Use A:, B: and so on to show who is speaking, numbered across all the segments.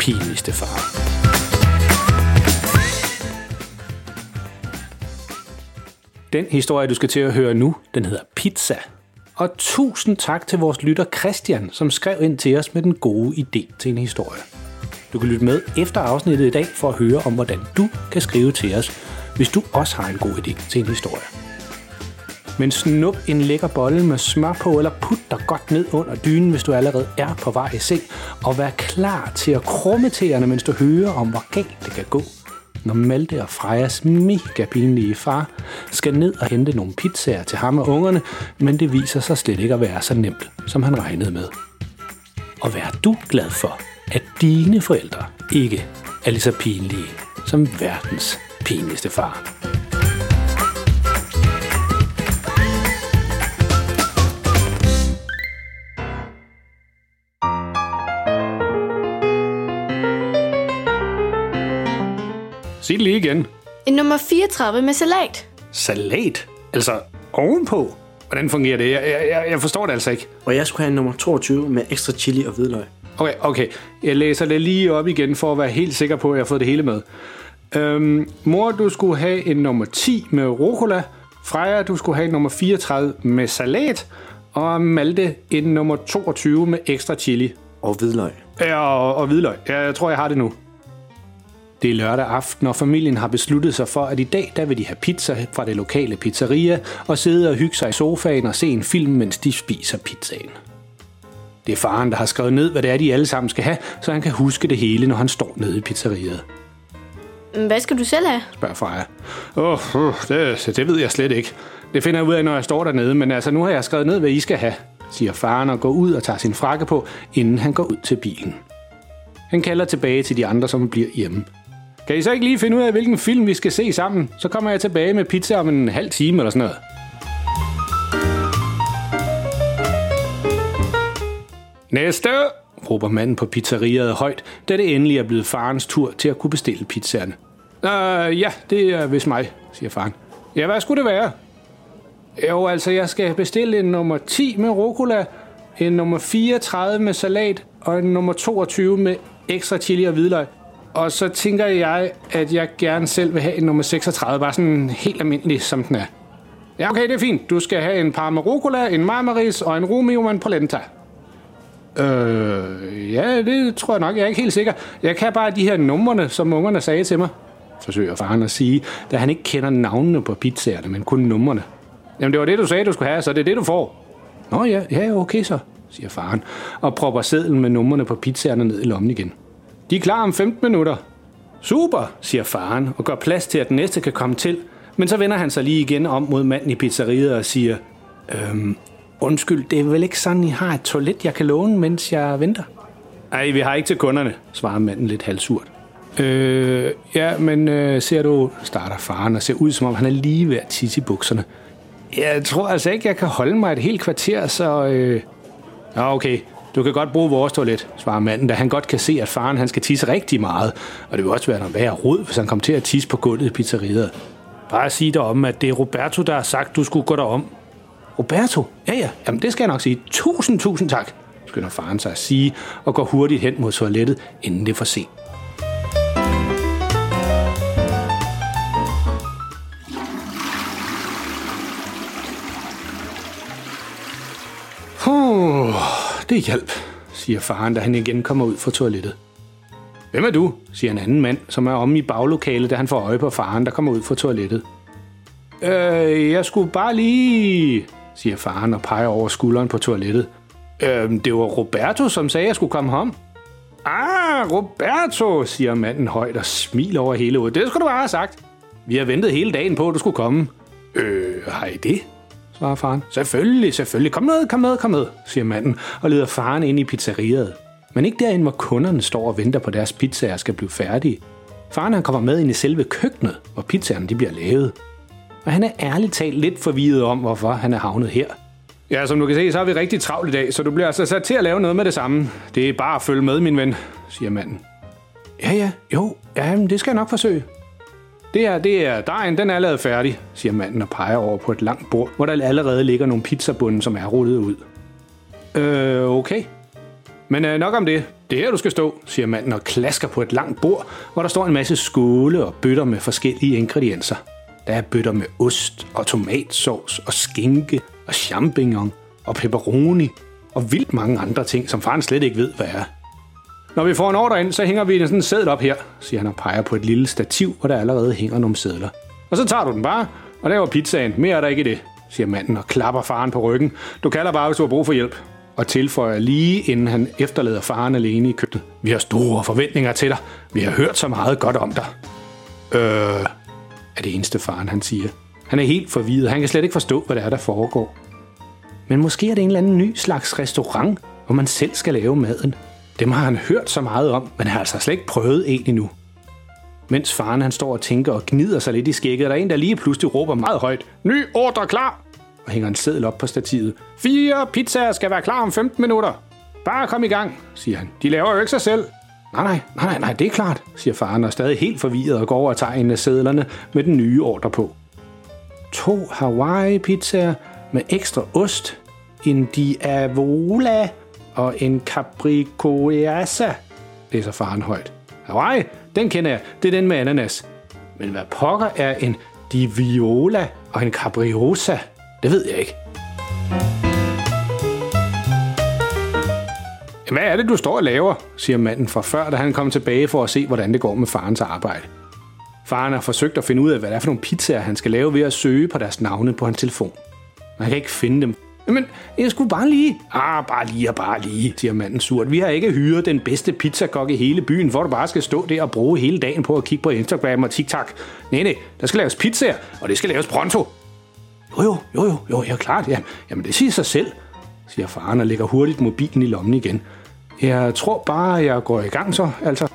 A: pinligste far. Den historie, du skal til at høre nu, den hedder Pizza. Og tusind tak til vores lytter Christian, som skrev ind til os med den gode idé til en historie. Du kan lytte med efter afsnittet i dag for at høre om, hvordan du kan skrive til os, hvis du også har en god idé til en historie. Men snup en lækker bolle med smør på, eller put dig godt ned under dynen, hvis du allerede er på vej i seng, og vær klar til at krumme tæerne, mens du hører om, hvor galt det kan gå, når Malte og Frejas mega pinlige far skal ned og hente nogle pizzaer til ham og ungerne, men det viser sig slet ikke at være så nemt, som han regnede med. Og vær du glad for, at dine forældre ikke er lige så pinlige som verdens pinligste far. Sig det lige igen.
B: En nummer 34 med salat.
A: Salat? Altså ovenpå? Hvordan fungerer det? Jeg, jeg, jeg forstår det altså ikke.
C: Og jeg skulle have en nummer 22 med ekstra chili og hvidløg.
A: Okay, okay. Jeg læser det lige op igen for at være helt sikker på, at jeg har fået det hele med. Øhm, mor, du skulle have en nummer 10 med rucola. Freja, du skulle have en nummer 34 med salat. Og Malte en nummer 22 med ekstra chili.
C: Og hvidløg.
A: Ja, og, og hvidløg. Ja, jeg tror, jeg har det nu. Det er lørdag aften, og familien har besluttet sig for, at i dag der vil de have pizza fra det lokale pizzeria og sidde og hygge sig i sofaen og se en film, mens de spiser pizzaen. Det er faren, der har skrevet ned, hvad det er, de alle sammen skal have, så han kan huske det hele, når han står nede i pizzeriet.
B: Hvad skal du selv have?
A: spørger Freja. Åh, oh, det, det ved jeg slet ikke. Det finder jeg ud af, når jeg står dernede, men altså nu har jeg skrevet ned, hvad I skal have, siger faren og går ud og tager sin frakke på, inden han går ud til bilen. Han kalder tilbage til de andre, som bliver hjemme. Kan I så ikke lige finde ud af, hvilken film vi skal se sammen? Så kommer jeg tilbage med pizza om en halv time eller sådan noget. Næste! råber manden på pizzeriet højt, da det endelig er blevet farens tur til at kunne bestille pizzaerne. Øh, ja, det er vist mig, siger faren. Ja, hvad skulle det være? Jo, altså, jeg skal bestille en nummer 10 med rucola, en nummer 34 med salat og en nummer 22 med ekstra chili og hvidløg. Og så tænker jeg, at jeg gerne selv vil have en nummer 36, bare sådan helt almindelig, som den er. Ja, okay, det er fint. Du skal have en parma rucola, en marmaris og en romeo med en polenta. Øh, ja, det tror jeg nok. Jeg er ikke helt sikker. Jeg kan bare de her numrene, som ungerne sagde til mig. Forsøger faren at sige, da han ikke kender navnene på pizzaerne, men kun numrene. Jamen, det var det, du sagde, du skulle have, så det er det, du får. Nå ja, ja, okay så, siger faren, og propper sedlen med numrene på pizzaerne ned i lommen igen. De er klar om 15 minutter. Super, siger faren, og gør plads til, at den næste kan komme til. Men så vender han sig lige igen om mod manden i pizzeriet og siger, øhm, undskyld, det er vel ikke sådan, I har et toilet, jeg kan låne, mens jeg venter? Nej, vi har ikke til kunderne, svarer manden lidt halvsurt. Øh, ja, men øh, ser du, starter faren og ser ud, som om han er lige ved at tisse i bukserne. Jeg tror altså ikke, jeg kan holde mig et helt kvarter, så... Øh... Ja, okay. Du kan godt bruge vores toilet, svarer manden, da han godt kan se, at faren han skal tisse rigtig meget. Og det vil også være noget værre rod, hvis han kommer til at tisse på gulvet i pizzeriet. Bare sig dig om, at det er Roberto, der har sagt, du skulle gå derom. Roberto? Ja, ja. Jamen, det skal jeg nok sige. Tusind, tusind tak, skynder faren sig at sige, og går hurtigt hen mod toilettet, inden det er for sent. Puh, det hjalp, siger faren, da han igen kommer ud fra toilettet. Hvem er du? siger en anden mand, som er omme i baglokalet, da han får øje på faren, der kommer ud fra toilettet. Øh, jeg skulle bare lige, siger faren og peger over skulderen på toilettet. Øh, det var Roberto, som sagde, at jeg skulle komme hjem. Ah, Roberto, siger manden højt og smiler over hele hovedet. Det skulle du bare have sagt. Vi har ventet hele dagen på, at du skulle komme. Øh, har I det? Svarer faren. Selvfølgelig, selvfølgelig. Kom med, kom med, kom med, siger manden og leder faren ind i pizzeriet. Men ikke derinde, hvor kunderne står og venter på deres pizzaer skal blive færdige. Faren han kommer med ind i selve køkkenet, hvor pizzaerne de bliver lavet. Og han er ærligt talt lidt forvirret om, hvorfor han er havnet her. Ja, som du kan se, så har vi rigtig travlt i dag, så du bliver altså sat til at lave noget med det samme. Det er bare at følge med, min ven, siger manden. Ja, ja, jo, ja, det skal jeg nok forsøge. Det her, det er dejen, den er lavet færdig, siger manden og peger over på et langt bord, hvor der allerede ligger nogle pizzabunde, som er rullet ud. Øh, okay. Men øh, nok om det. Det er her, du skal stå, siger manden og klasker på et langt bord, hvor der står en masse skåle og bøtter med forskellige ingredienser. Der er bøtter med ost og tomatsauce og skinke og champignon og pepperoni og vildt mange andre ting, som faren slet ikke ved, hvad er. Når vi får en ordre ind, så hænger vi sådan en op her, siger han og peger på et lille stativ, hvor der allerede hænger nogle sædler. Og så tager du den bare, og laver pizzaen. Mere er der ikke i det, siger manden og klapper faren på ryggen. Du kalder bare, hvis du har brug for hjælp. Og tilføjer lige inden han efterlader faren alene i køkkenet. Vi har store forventninger til dig. Vi har hørt så meget godt om dig. Øh, er det eneste faren, han siger. Han er helt forvirret. Han kan slet ikke forstå, hvad det er, der foregår. Men måske er det en eller anden ny slags restaurant, hvor man selv skal lave maden. Dem har han hørt så meget om, men har altså slet ikke prøvet en endnu. Mens faren han står og tænker og gnider sig lidt i skægget, er der en, der lige pludselig råber meget højt, Ny ordre klar! Og hænger en seddel op på stativet. Fire pizzaer skal være klar om 15 minutter. Bare kom i gang, siger han. De laver jo ikke sig selv. Nej, nej, nej, nej, det er klart, siger faren og stadig helt forvirret og går over og tager en af sædlerne med den nye ordre på. To Hawaii-pizzaer med ekstra ost, en Diavola og en Capricoasa, læser faren højt. Hawaii, den kender jeg. Det er den med ananas. Men hvad pokker er en Diviola og en Capriosa? Det ved jeg ikke. Hvad er det, du står og laver, siger manden fra før, da han kom tilbage for at se, hvordan det går med farens arbejde. Faren har forsøgt at finde ud af, hvad det er for nogle pizzaer, han skal lave ved at søge på deres navne på hans telefon. Man kan ikke finde dem, men jeg skulle bare lige... Ah, bare lige og bare lige, siger manden surt. Vi har ikke hyret den bedste pizzakok i hele byen, hvor du bare skal stå der og bruge hele dagen på at kigge på Instagram og TikTok. Nej, nej, der skal laves pizzaer, og det skal laves pronto. Jo, jo, jo, jo, jo, ja, klart, ja. Jamen, det siger sig selv, siger faren og lægger hurtigt mobilen i lommen igen. Jeg tror bare, jeg går i gang så, altså.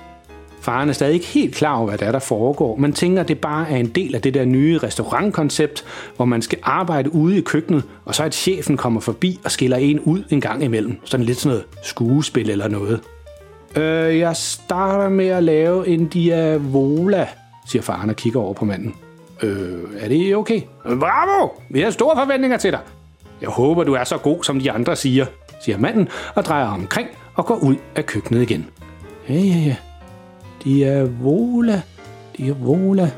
A: Faren er stadig ikke helt klar over, hvad der er, der foregår, men tænker, at det bare er en del af det der nye restaurantkoncept, hvor man skal arbejde ude i køkkenet, og så at chefen kommer forbi og skiller en ud en gang imellem. Sådan lidt sådan noget skuespil eller noget. Øh, jeg starter med at lave en diavola, siger faren og kigger over på manden. Øh, er det okay? Bravo! Vi har store forventninger til dig. Jeg håber, du er så god, som de andre siger, siger manden og drejer omkring og går ud af køkkenet igen. Ja, ja, ja. Diavola, Diavola,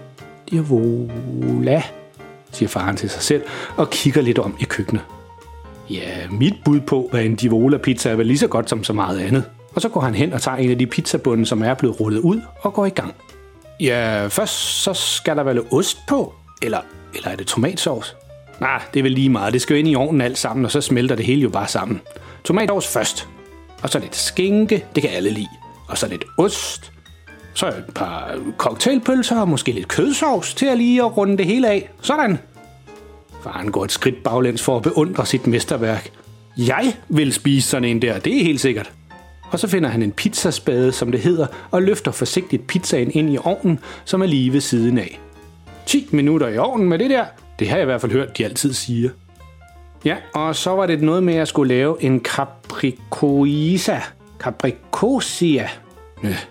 A: Diavola, siger faren til sig selv og kigger lidt om i køkkenet. Ja, mit bud på, hvad en Diavola pizza er vel lige så godt som så meget andet. Og så går han hen og tager en af de pizzabunde, som er blevet rullet ud, og går i gang. Ja, først så skal der vel ost på, eller, eller er det tomatsauce? Nej, det er vel lige meget. Det skal jo ind i ovnen alt sammen, og så smelter det hele jo bare sammen. Tomatsovs først. Og så lidt skinke, det kan alle lide. Og så lidt ost, så et par cocktailpølser og måske lidt kødsovs til at lige at runde det hele af. Sådan. Faren går et skridt baglæns for at beundre sit mesterværk. Jeg vil spise sådan en der, det er helt sikkert. Og så finder han en pizzaspade, som det hedder, og løfter forsigtigt pizzaen ind i ovnen, som er lige ved siden af. 10 minutter i ovnen med det der, det har jeg i hvert fald hørt, de altid siger. Ja, og så var det noget med, at jeg skulle lave en capricoisa. Capricosia. Øh,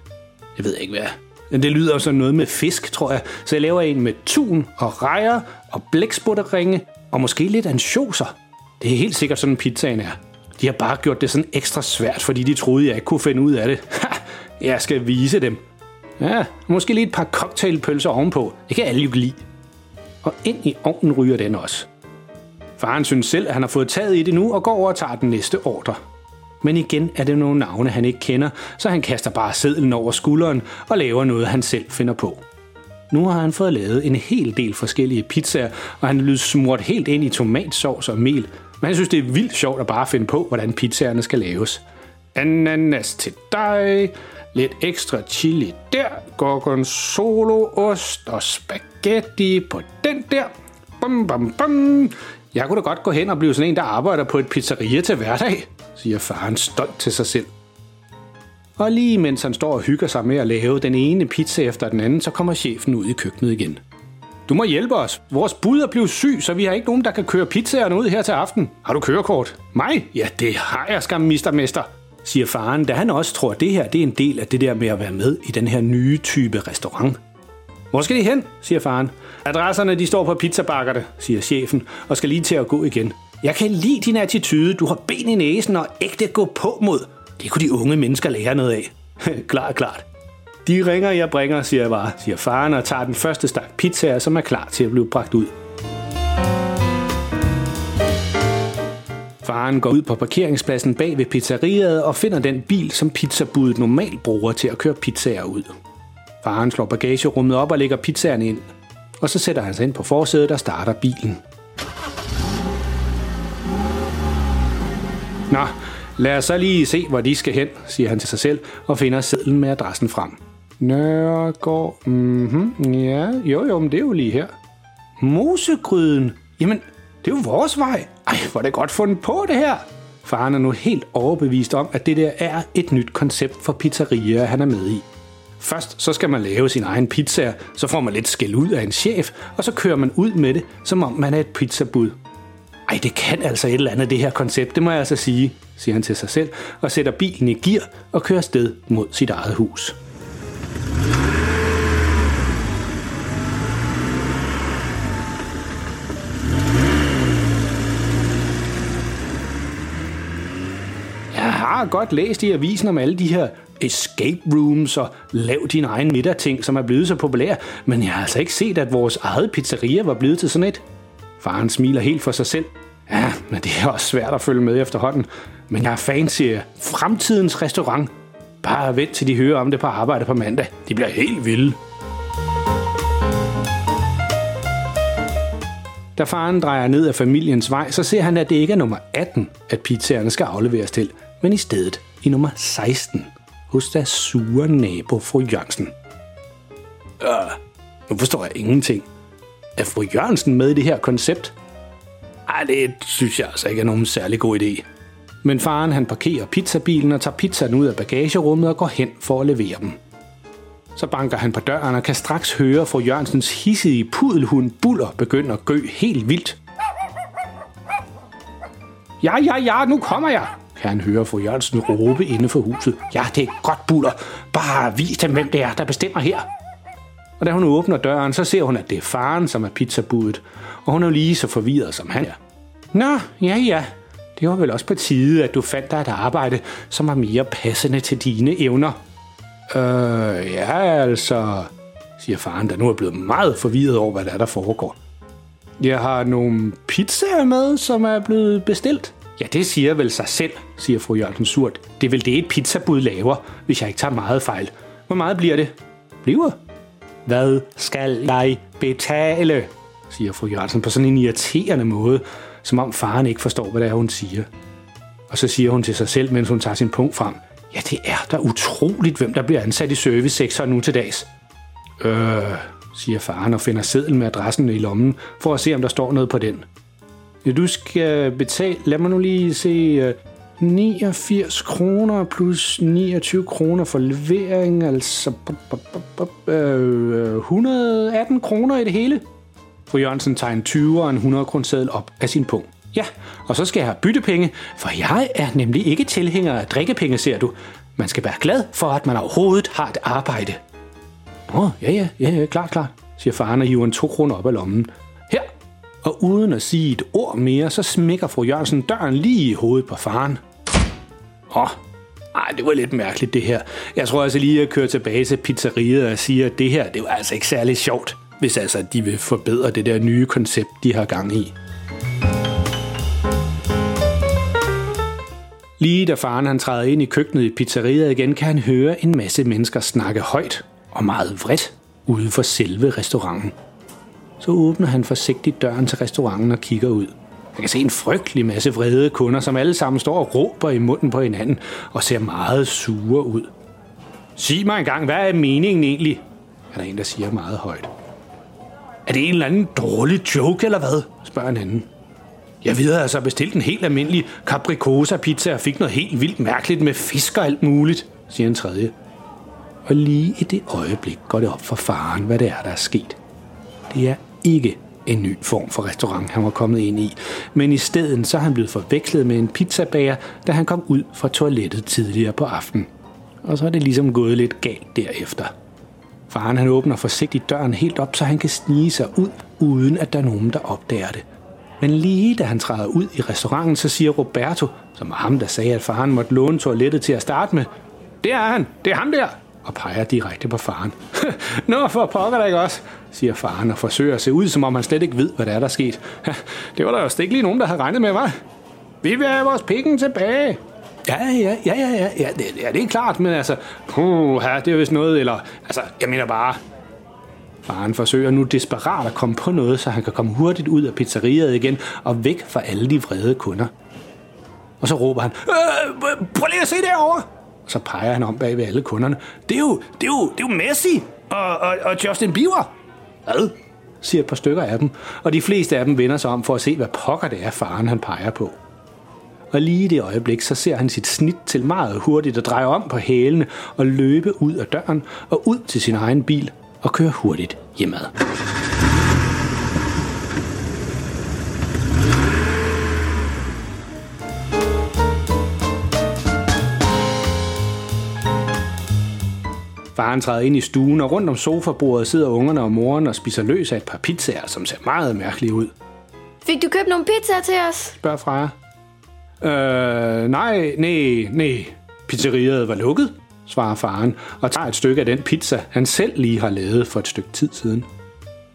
A: jeg ved ikke hvad. Men det lyder som noget med fisk, tror jeg. Så jeg laver en med tun og rejer og blæksputterringe og måske lidt ansjoser. Det er helt sikkert sådan pizzaen er. De har bare gjort det sådan ekstra svært, fordi de troede, jeg ikke kunne finde ud af det. jeg skal vise dem. Ja, måske lige et par cocktailpølser ovenpå. Det kan alle jo lide. Og ind i ovnen ryger den også. Faren synes selv, at han har fået taget i det nu og går over og tager den næste ordre. Men igen er det nogle navne, han ikke kender, så han kaster bare sedlen over skulderen og laver noget, han selv finder på. Nu har han fået lavet en hel del forskellige pizzaer, og han er smurt helt ind i tomatsovs og mel. Men han synes, det er vildt sjovt at bare finde på, hvordan pizzaerne skal laves. Ananas til dig, lidt ekstra chili der, gorgonzolo-ost og spaghetti på den der. Bum, bum, bum. Jeg kunne da godt gå hen og blive sådan en, der arbejder på et pizzeria til hverdag, siger faren stolt til sig selv. Og lige mens han står og hygger sig med at lave den ene pizza efter den anden, så kommer chefen ud i køkkenet igen. Du må hjælpe os. Vores bud er blevet syg, så vi har ikke nogen, der kan køre pizzaerne ud her til aften. Har du kørekort? Mig? Ja, det har jeg, skam, mister, siger faren, da han også tror, at det her det er en del af det der med at være med i den her nye type restaurant. Hvor skal de hen? siger faren. Adresserne de står på pizzabakkerne, siger chefen, og skal lige til at gå igen. Jeg kan lide din attitude. Du har ben i næsen og ægte gå på mod. Det kunne de unge mennesker lære noget af. klart, klart. De ringer, jeg bringer, siger jeg bare, siger faren og tager den første stak pizza, som er klar til at blive bragt ud. Faren går ud på parkeringspladsen bag ved pizzeriet og finder den bil, som pizzabudet normalt bruger til at køre pizzaer ud. Faren slår bagagerummet op og lægger pizzaerne ind, og så sætter han sig ind på forsædet og starter bilen. Nå, lad os så lige se, hvor de skal hen, siger han til sig selv og finder sedlen med adressen frem. Nørregård, mhm, ja, jo jo, men det er jo lige her. Mosegryden, jamen, det er jo vores vej. Ej, hvor er det godt fundet på det her. Faren er nu helt overbevist om, at det der er et nyt koncept for pizzerier, han er med i. Først så skal man lave sin egen pizza, så får man lidt skæld ud af en chef, og så kører man ud med det, som om man er et pizzabud. Ej, det kan altså et eller andet, det her koncept, det må jeg altså sige, siger han til sig selv, og sætter bilen i gear og kører sted mod sit eget hus. Jeg har godt læst i avisen om alle de her escape rooms og lav din egen middag ting, som er blevet så populære, men jeg har altså ikke set, at vores eget pizzeria var blevet til sådan et. Faren smiler helt for sig selv. Ja, men det er også svært at følge med efterhånden. Men jeg er fan til fremtidens restaurant. Bare vent til de hører om det på arbejde på mandag. De bliver helt vilde. Da faren drejer ned af familiens vej, så ser han, at det ikke er nummer 18, at pizzaerne skal afleveres til, men i stedet i nummer 16 hos deres sure nabo, fru Jørgensen. Øh, nu forstår jeg ingenting. Er fru Jørgensen med i det her koncept? Ej, det synes jeg altså ikke er nogen særlig god idé. Men faren han parkerer pizzabilen og tager pizzaen ud af bagagerummet og går hen for at levere dem. Så banker han på døren og kan straks høre fru Jørgensens hissige pudelhund Buller begynde at gø helt vildt. Ja, ja, ja, nu kommer jeg, kan han høre fru Jørgensen råbe inde for huset. Ja, det er godt, Buller. Bare vis dem, hvem det er, der bestemmer her. Og da hun åbner døren, så ser hun, at det er faren, som er pizzabudet. Og hun er jo lige så forvirret, som han er. Nå, ja, ja. Det var vel også på tide, at du fandt dig et arbejde, som var mere passende til dine evner. Øh, ja, altså, siger faren, der nu er blevet meget forvirret over, hvad der er, der foregår. Jeg har nogle pizzaer med, som er blevet bestilt. Ja, det siger vel sig selv, siger fru Jørgensen surt. Det er vel det, et pizzabud laver, hvis jeg ikke tager meget fejl. Hvor meget bliver det? Bliver? Hvad skal jeg betale? siger fru Jørgensen på sådan en irriterende måde, som om faren ikke forstår, hvad det er, hun siger. Og så siger hun til sig selv, mens hun tager sin punkt frem. Ja, det er da utroligt, hvem der bliver ansat i servicesektoren nu til dags. Øh, siger faren og finder sedlen med adressen i lommen, for at se, om der står noget på den. Ja, du skal betale, lad mig nu lige se, øh, 89 kroner plus 29 kroner for levering, altså 118 øh, kroner i det hele. Fru Jørgensen tager en 20 og en 100 kroner op af sin punkt. Ja, og så skal jeg have byttepenge, for jeg er nemlig ikke tilhænger af drikkepenge, ser du. Man skal være glad for, at man overhovedet har et arbejde. Åh, oh, ja, ja, ja, ja, klart, klart, siger faren og hiver en 2 kroner op af lommen. Her. Og uden at sige et ord mere, så smækker fru Jørgensen døren lige i hovedet på faren. Åh, ej, det var lidt mærkeligt det her. Jeg tror altså lige at køre tilbage til pizzeriet og sige, at det her, det var altså ikke særlig sjovt, hvis altså de vil forbedre det der nye koncept, de har gang i. Lige da faren han træder ind i køkkenet i pizzeriet igen, kan han høre en masse mennesker snakke højt og meget vredt ude for selve restauranten. Så åbner han forsigtigt døren til restauranten og kigger ud. Jeg kan se en frygtelig masse vrede kunder, som alle sammen står og råber i munden på hinanden og ser meget sure ud. Sig mig engang, hvad er meningen egentlig? Er der en, der siger meget højt. Er det en eller anden dårlig joke, eller hvad? spørger en anden. Jeg ved altså bestilt en helt almindelig capricosa pizza og fik noget helt vildt mærkeligt med fisk og alt muligt, siger en tredje. Og lige i det øjeblik går det op for faren, hvad det er, der er sket. Det er ikke en ny form for restaurant, han var kommet ind i, men i stedet så er han blevet forvekslet med en pizzabager, da han kom ud fra toilettet tidligere på aftenen. Og så er det ligesom gået lidt galt derefter. Faren han åbner forsigtigt døren helt op, så han kan snige sig ud, uden at der er nogen, der opdager det. Men lige da han træder ud i restauranten, så siger Roberto, som var ham, der sagde, at faren måtte låne toilettet til at starte med, det er han, det er ham der, og peger direkte på faren. Nå, for pokker der ikke også, siger faren og forsøger at se ud, som om han slet ikke ved, hvad der er, der er sket. Det var der jo ikke lige nogen, der havde regnet med, var. Vi vil have vores pikken tilbage. Ja, ja, ja, ja, ja, ja, det, ja, det er klart, men altså, puh, her, det er vist noget, eller, altså, jeg mener bare, Faren forsøger nu desperat at komme på noget, så han kan komme hurtigt ud af pizzeriet igen og væk fra alle de vrede kunder. Og så råber han, øh, prøv lige at se derovre! Og så peger han om bag ved alle kunderne. Det er jo, det er jo, det er jo Messi og, og, og Justin Bieber. Hvad? siger et par stykker af dem, og de fleste af dem vender sig om for at se, hvad pokker det er, faren han peger på. Og lige i det øjeblik, så ser han sit snit til meget hurtigt at dreje om på hælene og løbe ud af døren og ud til sin egen bil og køre hurtigt hjemad. Faren træder ind i stuen, og rundt om sofabordet sidder ungerne og moren og spiser løs af et par pizzaer, som ser meget mærkelige ud.
B: Fik du købt nogle pizzaer til os?
A: Spørger Freja. Øh, nej, nej, nej. Pizzeriet var lukket, svarer faren, og tager et stykke af den pizza, han selv lige har lavet for et stykke tid siden.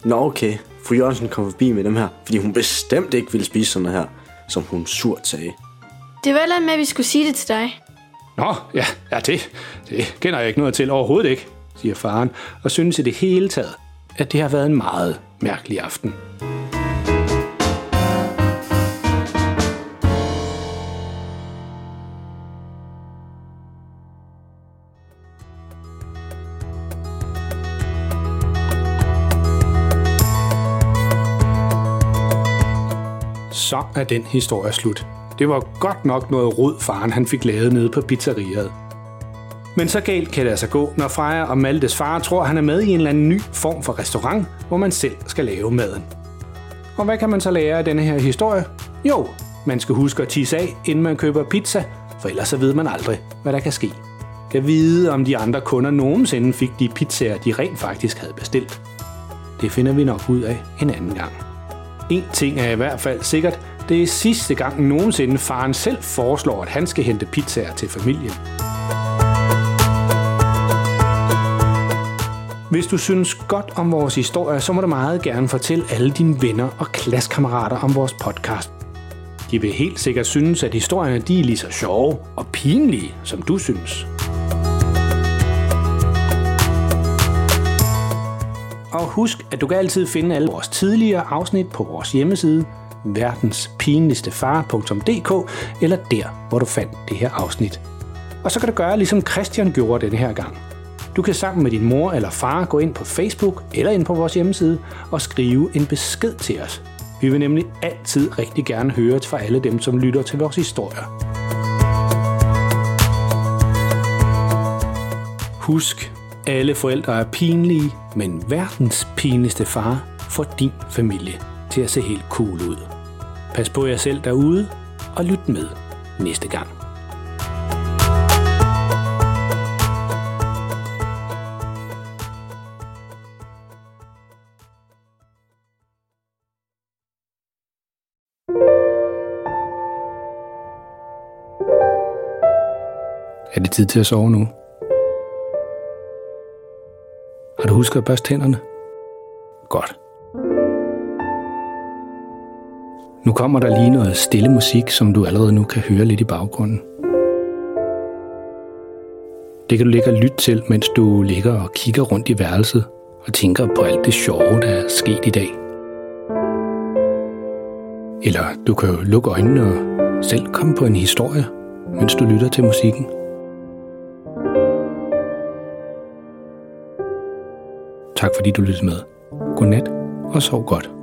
C: Nå okay, fru Jørgensen kom forbi med dem her, fordi hun bestemt ikke ville spise sådan noget her, som hun surt sagde.
B: Det var et med, at vi skulle sige det til dig.
A: Nå, ja, ja det, det kender jeg ikke noget til overhovedet ikke, siger faren, og synes i det hele taget, at det har været en meget mærkelig aften. Så er den historie slut. Det var godt nok noget rod, faren han fik lavet nede på pizzeriet. Men så galt kan det altså gå, når Freja og Maltes far tror, han er med i en eller anden ny form for restaurant, hvor man selv skal lave maden. Og hvad kan man så lære af denne her historie? Jo, man skal huske at tisse af, inden man køber pizza, for ellers så ved man aldrig, hvad der kan ske. Kan vide, om de andre kunder nogensinde fik de pizzaer, de rent faktisk havde bestilt. Det finder vi nok ud af en anden gang. En ting er i hvert fald sikkert, det er sidste gang nogensinde faren selv foreslår, at han skal hente pizzaer til familien. Hvis du synes godt om vores historie, så må du meget gerne fortælle alle dine venner og klassekammerater om vores podcast. De vil helt sikkert synes, at historierne de er lige så sjove og pinlige, som du synes. Og husk, at du kan altid finde alle vores tidligere afsnit på vores hjemmeside, verdenspinligstefar.dk, eller der, hvor du fandt det her afsnit. Og så kan du gøre, ligesom Christian gjorde denne her gang. Du kan sammen med din mor eller far gå ind på Facebook eller ind på vores hjemmeside og skrive en besked til os. Vi vil nemlig altid rigtig gerne høre fra alle dem, som lytter til vores historier. Husk, alle forældre er pinlige, men verdens pinligste far får din familie til at se helt cool ud. Pas på jer selv derude, og lyt med næste gang. Er det tid til at sove nu? Har du husket at børste tænderne? Godt. Nu kommer der lige noget stille musik, som du allerede nu kan høre lidt i baggrunden. Det kan du ligge og lytte til, mens du ligger og kigger rundt i værelset og tænker på alt det sjove, der er sket i dag. Eller du kan jo lukke øjnene og selv komme på en historie, mens du lytter til musikken. Tak fordi du lyttede med. Godnat og sov godt.